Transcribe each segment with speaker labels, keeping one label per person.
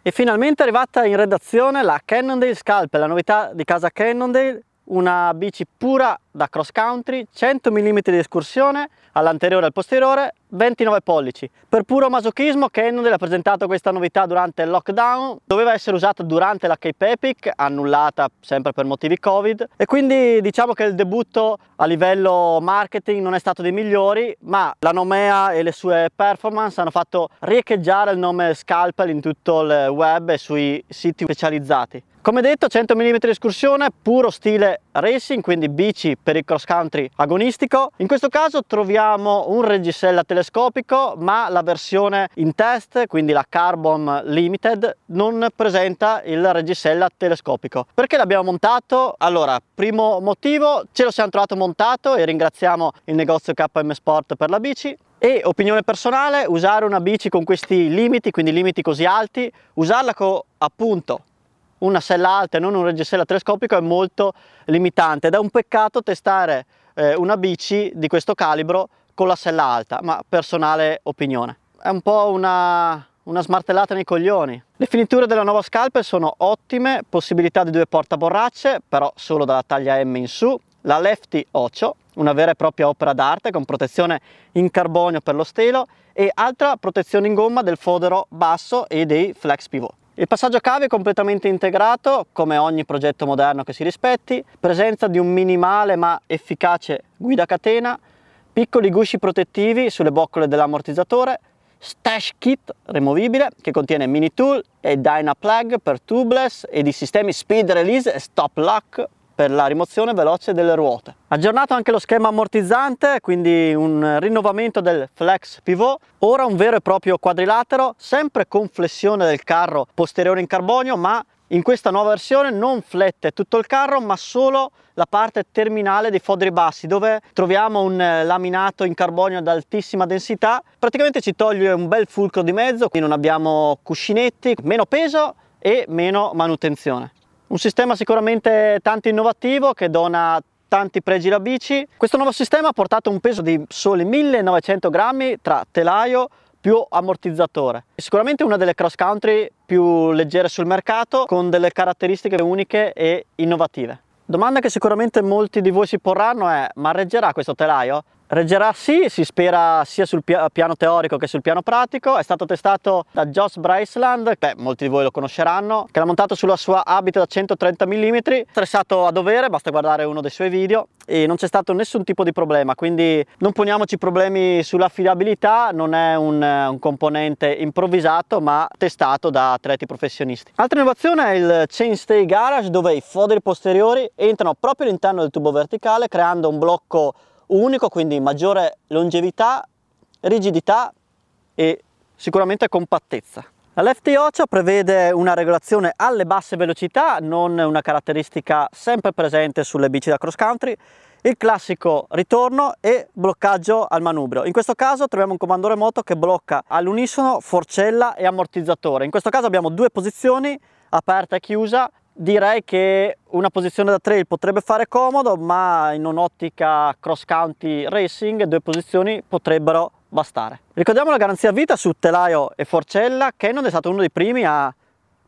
Speaker 1: E finalmente è arrivata in redazione la Cannondale Scalp, la novità di casa Cannondale, una bici pura da cross country, 100 mm di escursione all'anteriore e al posteriore, 29 pollici. Per puro masochismo Cannondale ha presentato questa novità durante il lockdown, doveva essere usata durante la Cape Epic, annullata sempre per motivi Covid e quindi diciamo che il debutto a livello marketing non è stato dei migliori, ma la Nomea e le sue performance hanno fatto riecheggiare il nome Scalpel in tutto il web e sui siti specializzati. Come detto 100 mm di escursione, puro stile racing, quindi bici per il cross country agonistico. In questo caso troviamo un reggisella telescopico, ma la versione in test, quindi la Carbon Limited, non presenta il reggisella telescopico. Perché l'abbiamo montato? Allora, primo motivo, ce lo siamo trovato montato e ringraziamo il negozio KM Sport per la bici. E opinione personale, usare una bici con questi limiti, quindi limiti così alti, usarla con appunto una sella alta e non un reggisella telescopico è molto limitante ed è un peccato testare eh, una bici di questo calibro con la sella alta, ma personale opinione. È un po' una, una smartellata nei coglioni. Le finiture della nuova Scalpel sono ottime, possibilità di due portaborracce, però solo dalla taglia M in su, la Lefty Ocio, una vera e propria opera d'arte con protezione in carbonio per lo stelo e altra protezione in gomma del fodero basso e dei flex pivot. Il passaggio cave è completamente integrato, come ogni progetto moderno che si rispetti, presenza di un minimale ma efficace guida catena, piccoli gusci protettivi sulle boccole dell'ammortizzatore, stash kit rimovibile che contiene mini tool e dyna plug per tubeless e di sistemi speed release e stop lock per la rimozione veloce delle ruote. Aggiornato anche lo schema ammortizzante, quindi un rinnovamento del flex pivot, ora un vero e proprio quadrilatero, sempre con flessione del carro posteriore in carbonio, ma in questa nuova versione non flette tutto il carro, ma solo la parte terminale dei foderi bassi, dove troviamo un laminato in carbonio ad altissima densità. Praticamente ci toglie un bel fulcro di mezzo, quindi non abbiamo cuscinetti, meno peso e meno manutenzione. Un sistema sicuramente tanto innovativo che dona tanti pregi alla bici. Questo nuovo sistema ha portato un peso di soli 1900 grammi tra telaio più ammortizzatore. Sicuramente una delle cross country più leggere sul mercato con delle caratteristiche uniche e innovative. Domanda che sicuramente molti di voi si porranno è ma reggerà questo telaio? Reggerà sì, si spera sia sul piano teorico che sul piano pratico, è stato testato da Josh Bryceland, beh, molti di voi lo conosceranno, che l'ha montato sulla sua Habitat da 130 mm, stressato a dovere, basta guardare uno dei suoi video, e non c'è stato nessun tipo di problema, quindi non poniamoci problemi sull'affidabilità, non è un, un, componente improvvisato ma testato da atleti professionisti. Altra innovazione è il Chainstay Garage dove i foderi posteriori entrano proprio all'interno del tubo verticale creando un blocco unico, quindi maggiore longevità, rigidità e sicuramente compattezza. La Lefty Ocho prevede una regolazione alle basse velocità, non una caratteristica sempre presente sulle bici da cross country, il classico ritorno e bloccaggio al manubrio. In questo caso troviamo un comando remoto che blocca all'unisono forcella e ammortizzatore. In questo caso abbiamo due posizioni, aperta e chiusa, direi che una posizione da trail potrebbe fare comodo ma in un'ottica cross country racing due posizioni potrebbero bastare. Ricordiamo la garanzia vita su telaio e forcella Canon è stato uno dei primi a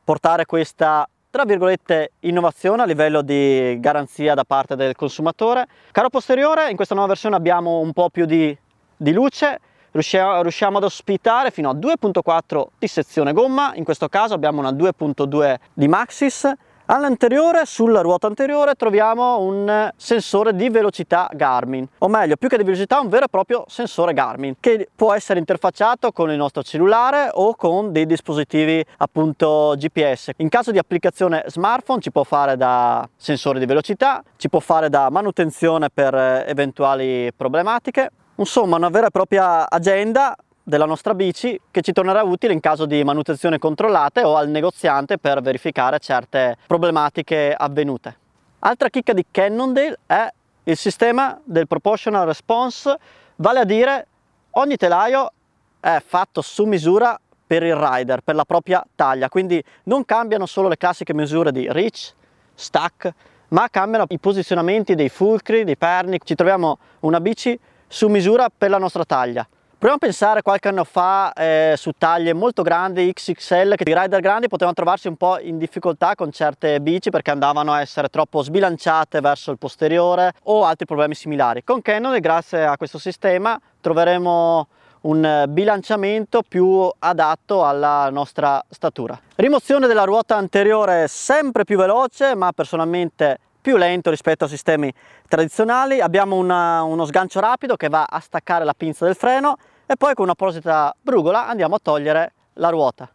Speaker 1: portare questa tra virgolette innovazione a livello di garanzia da parte del consumatore. Caro posteriore in questa nuova versione abbiamo un po' più di, di luce. Riusciamo, riusciamo ad ospitare fino a 2.4 di sezione gomma. In questo caso abbiamo una 2.2 di Maxis All'anteriore, sulla ruota anteriore, troviamo un sensore di velocità Garmin, o meglio, più che di velocità, un vero e proprio sensore Garmin, che può essere interfacciato con il nostro cellulare o con dei dispositivi appunto GPS. In caso di applicazione smartphone ci può fare da sensore di velocità, ci può fare da manutenzione per eventuali problematiche, insomma una vera e propria agenda della nostra bici che ci tornerà utile in caso di manutenzione controllate o al negoziante per verificare certe problematiche avvenute. Altra chicca di Cannondale è il sistema del proportional response, vale a dire ogni telaio è fatto su misura per il rider, per la propria taglia, quindi non cambiano solo le classiche misure di reach, stack, ma cambiano i posizionamenti dei fulcri, dei perni, ci troviamo una bici su misura per la nostra taglia Proviamo a pensare qualche anno fa eh, su taglie molto grandi, XXL, che i rider grandi potevano trovarsi un po' in difficoltà con certe bici perché andavano a essere troppo sbilanciate verso il posteriore o altri problemi similari. Con Canon, grazie a questo sistema, troveremo un bilanciamento più adatto alla nostra statura. Rimozione della ruota anteriore sempre più veloce, ma personalmente più lento rispetto a sistemi tradizionali. Abbiamo una, uno sgancio rapido che va a staccare la pinza del freno e poi con un'apposita brugola andiamo a togliere la ruota.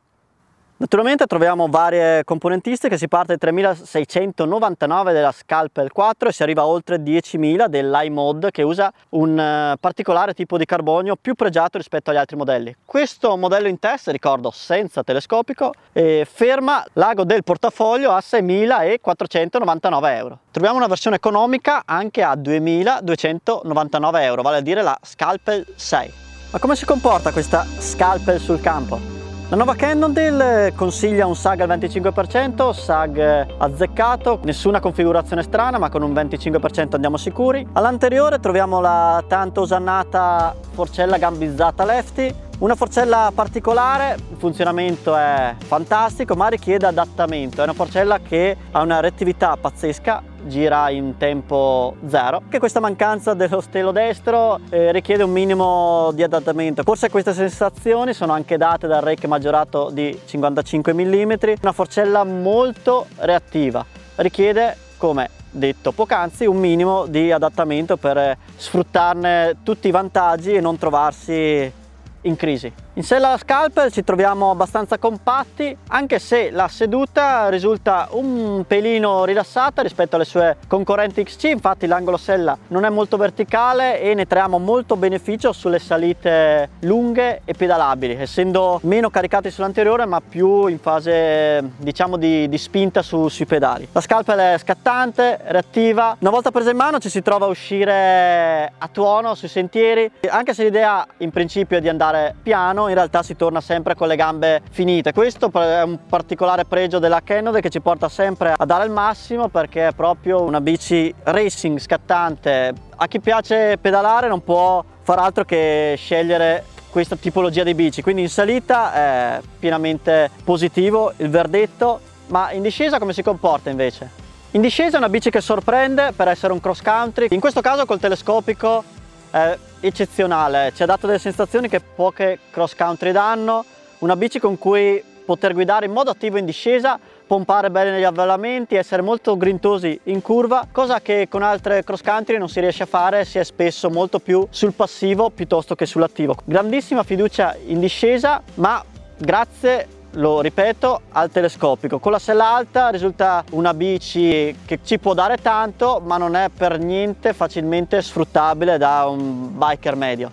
Speaker 1: Naturalmente troviamo varie componentistiche, si parte da 3699 della Scalpel 4 e si arriva a oltre 10.000 dell'iMod che usa un eh, particolare tipo di carbonio più pregiato rispetto agli altri modelli. Questo modello in test, ricordo senza telescopico, ferma l'ago del portafoglio a 6.499 euro. Troviamo una versione economica anche a 2.299 euro, vale a dire la Scalpel 6. Ma come si comporta questa Scalpel sul campo? La nuova Cannondale consiglia un SAG al 25%, SAG azzeccato, nessuna configurazione strana ma con un 25% andiamo sicuri. All'anteriore troviamo la tanto osannata forcella gambizzata lefty, una forcella particolare, il funzionamento è fantastico ma richiede adattamento, è una forcella che ha una reattività pazzesca gira in tempo zero. Che questa mancanza dello stelo destro eh, richiede un minimo di adattamento. Forse queste sensazioni sono anche date dal rake maggiorato di 55 mm una forcella molto reattiva. Richiede come detto poc'anzi un minimo di adattamento per sfruttarne tutti i vantaggi e non trovarsi in crisi in sella scalpel ci troviamo abbastanza compatti anche se la seduta risulta un pelino rilassata rispetto alle sue concorrenti XC infatti l'angolo sella non è molto verticale e ne traiamo molto beneficio sulle salite lunghe e pedalabili essendo meno caricati sull'anteriore ma più in fase diciamo di, di spinta su, sui pedali. La scalpel è scattante, reattiva, una volta presa in mano ci si trova a uscire a tuono sui sentieri anche se l'idea in principio è di andare piano in realtà si torna sempre con le gambe finite. Questo è un particolare pregio della Canon che ci porta sempre a dare il massimo perché è proprio una bici racing scattante. A chi piace pedalare non può far altro che scegliere questa tipologia di bici, quindi in salita è pienamente positivo il verdetto, ma in discesa come si comporta invece? In discesa è una bici che sorprende per essere un cross country, in questo caso col telescopico è eccezionale, ci ha dato delle sensazioni che poche cross country danno, una bici con cui poter guidare in modo attivo in discesa, pompare bene negli avvallamenti, essere molto grintosi in curva, cosa che con altre cross country non si riesce a fare, si è spesso molto più sul passivo piuttosto che sull'attivo. Grandissima fiducia in discesa, ma grazie lo ripeto, al telescopico. Con la sella alta risulta una bici che ci può dare tanto, ma non è per niente facilmente sfruttabile da un biker medio.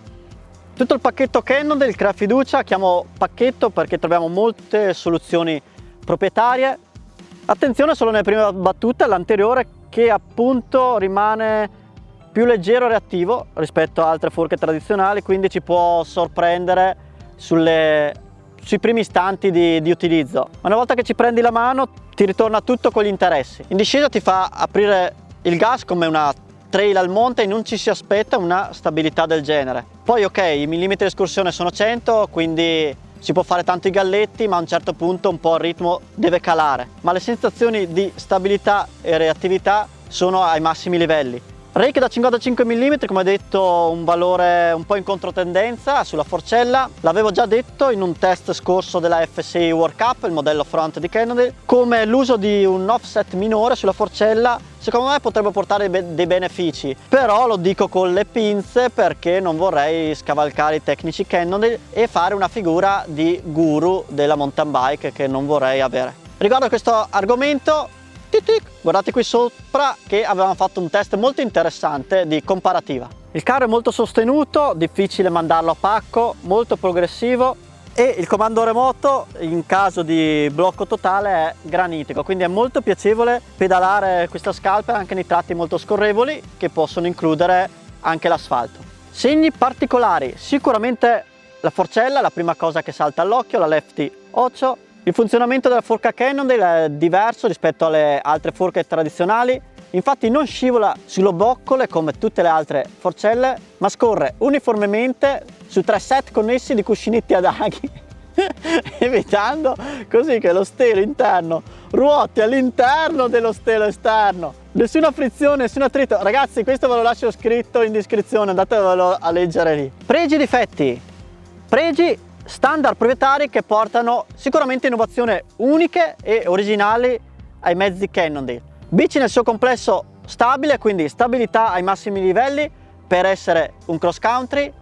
Speaker 1: Tutto il pacchetto Canon del Crea Fiducia, chiamo pacchetto perché troviamo molte soluzioni proprietarie. Attenzione solo nelle prime battute all'anteriore che appunto rimane più leggero e reattivo rispetto a altre forche tradizionali, quindi ci può sorprendere sulle sui primi istanti di, di, utilizzo. Ma una volta che ci prendi la mano ti ritorna tutto con gli interessi. In discesa ti fa aprire il gas come una trail al monte e non ci si aspetta una stabilità del genere. Poi ok, i millimetri di escursione sono 100, quindi si può fare tanti galletti, ma a un certo punto un po' il ritmo deve calare. Ma le sensazioni di stabilità e reattività sono ai massimi livelli. Rake da 55 mm, come detto un valore un po' in controtendenza sulla forcella, l'avevo già detto in un test scorso della FSI World Cup, il modello front di Kennedy, come l'uso di un offset minore sulla forcella secondo me potrebbe portare dei benefici, però lo dico con le pinze perché non vorrei scavalcare i tecnici Canon e fare una figura di guru della mountain bike che non vorrei avere. Riguardo a questo argomento guardate qui sopra che avevamo fatto un test molto interessante di comparativa. Il carro è molto sostenuto, difficile mandarlo a pacco, molto progressivo e il comando remoto in caso di blocco totale è granitico, quindi è molto piacevole pedalare questa scalper anche nei tratti molto scorrevoli che possono includere anche l'asfalto. Segni particolari, sicuramente la forcella la prima cosa che salta all'occhio, la Lefty 8, il funzionamento della forca Cannondale è diverso rispetto alle altre forche tradizionali, infatti non scivola sulle boccole come tutte le altre forcelle, ma scorre uniformemente su tre set connessi di cuscinetti ad aghi evitando così che lo stelo interno ruoti all'interno dello stelo esterno. Nessuna frizione, nessun attrito ragazzi questo ve lo lascio scritto in descrizione andatevelo a leggere lì. Pregi e difetti. Pregi standard proprietari che portano sicuramente innovazione uniche e originali ai mezzi Cannondale bici nel suo complesso stabile quindi stabilità ai massimi livelli per essere un cross country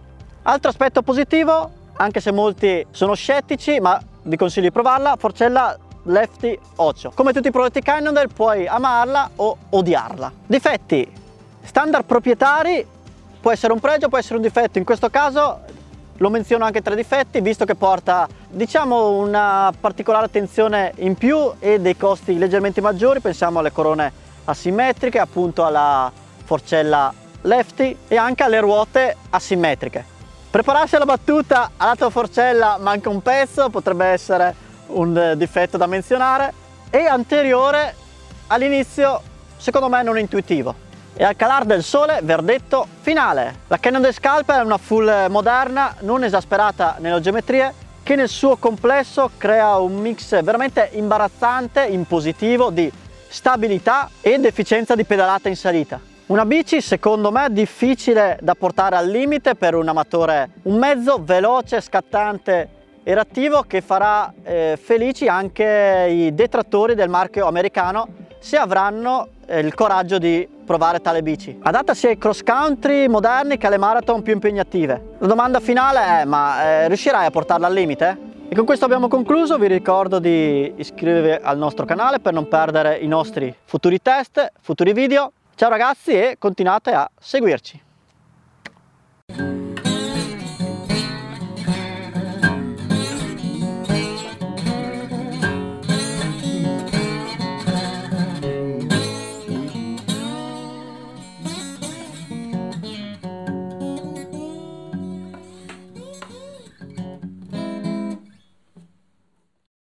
Speaker 1: altro aspetto positivo anche se molti sono scettici, ma vi consiglio di provarla, Forcella Lefty 8. Come tutti i prodotti Cannondale puoi amarla o odiarla. Difetti, standard proprietari, può essere un pregio, può essere un difetto, in questo caso lo menziono anche tra i difetti visto che porta diciamo una particolare attenzione in più e dei costi leggermente maggiori, pensiamo alle corone asimmetriche, appunto alla forcella lefty e anche alle ruote asimmetriche. Prepararsi alla battuta alla tua forcella manca un pezzo, potrebbe essere un eh, difetto da menzionare e anteriore all'inizio secondo me non intuitivo. E al calare del sole, verdetto finale. La Canon Scalper è una full moderna, non esasperata nelle geometrie, che nel suo complesso crea un mix veramente imbarazzante in positivo di stabilità ed efficienza di pedalata in salita. Una bici secondo me difficile da portare al limite per un amatore, un mezzo veloce, scattante e reattivo che farà eh, felici anche i detrattori del marchio americano se avranno eh, il coraggio di provare tale bici. Adatta sia ai cross country moderni che alle marathon più impegnative. La domanda finale è ma eh, riuscirai a portarla al limite? E con questo abbiamo concluso, vi ricordo di iscrivervi al nostro canale per non perdere i nostri futuri test, futuri video Ciao ragazzi e continuate a seguirci.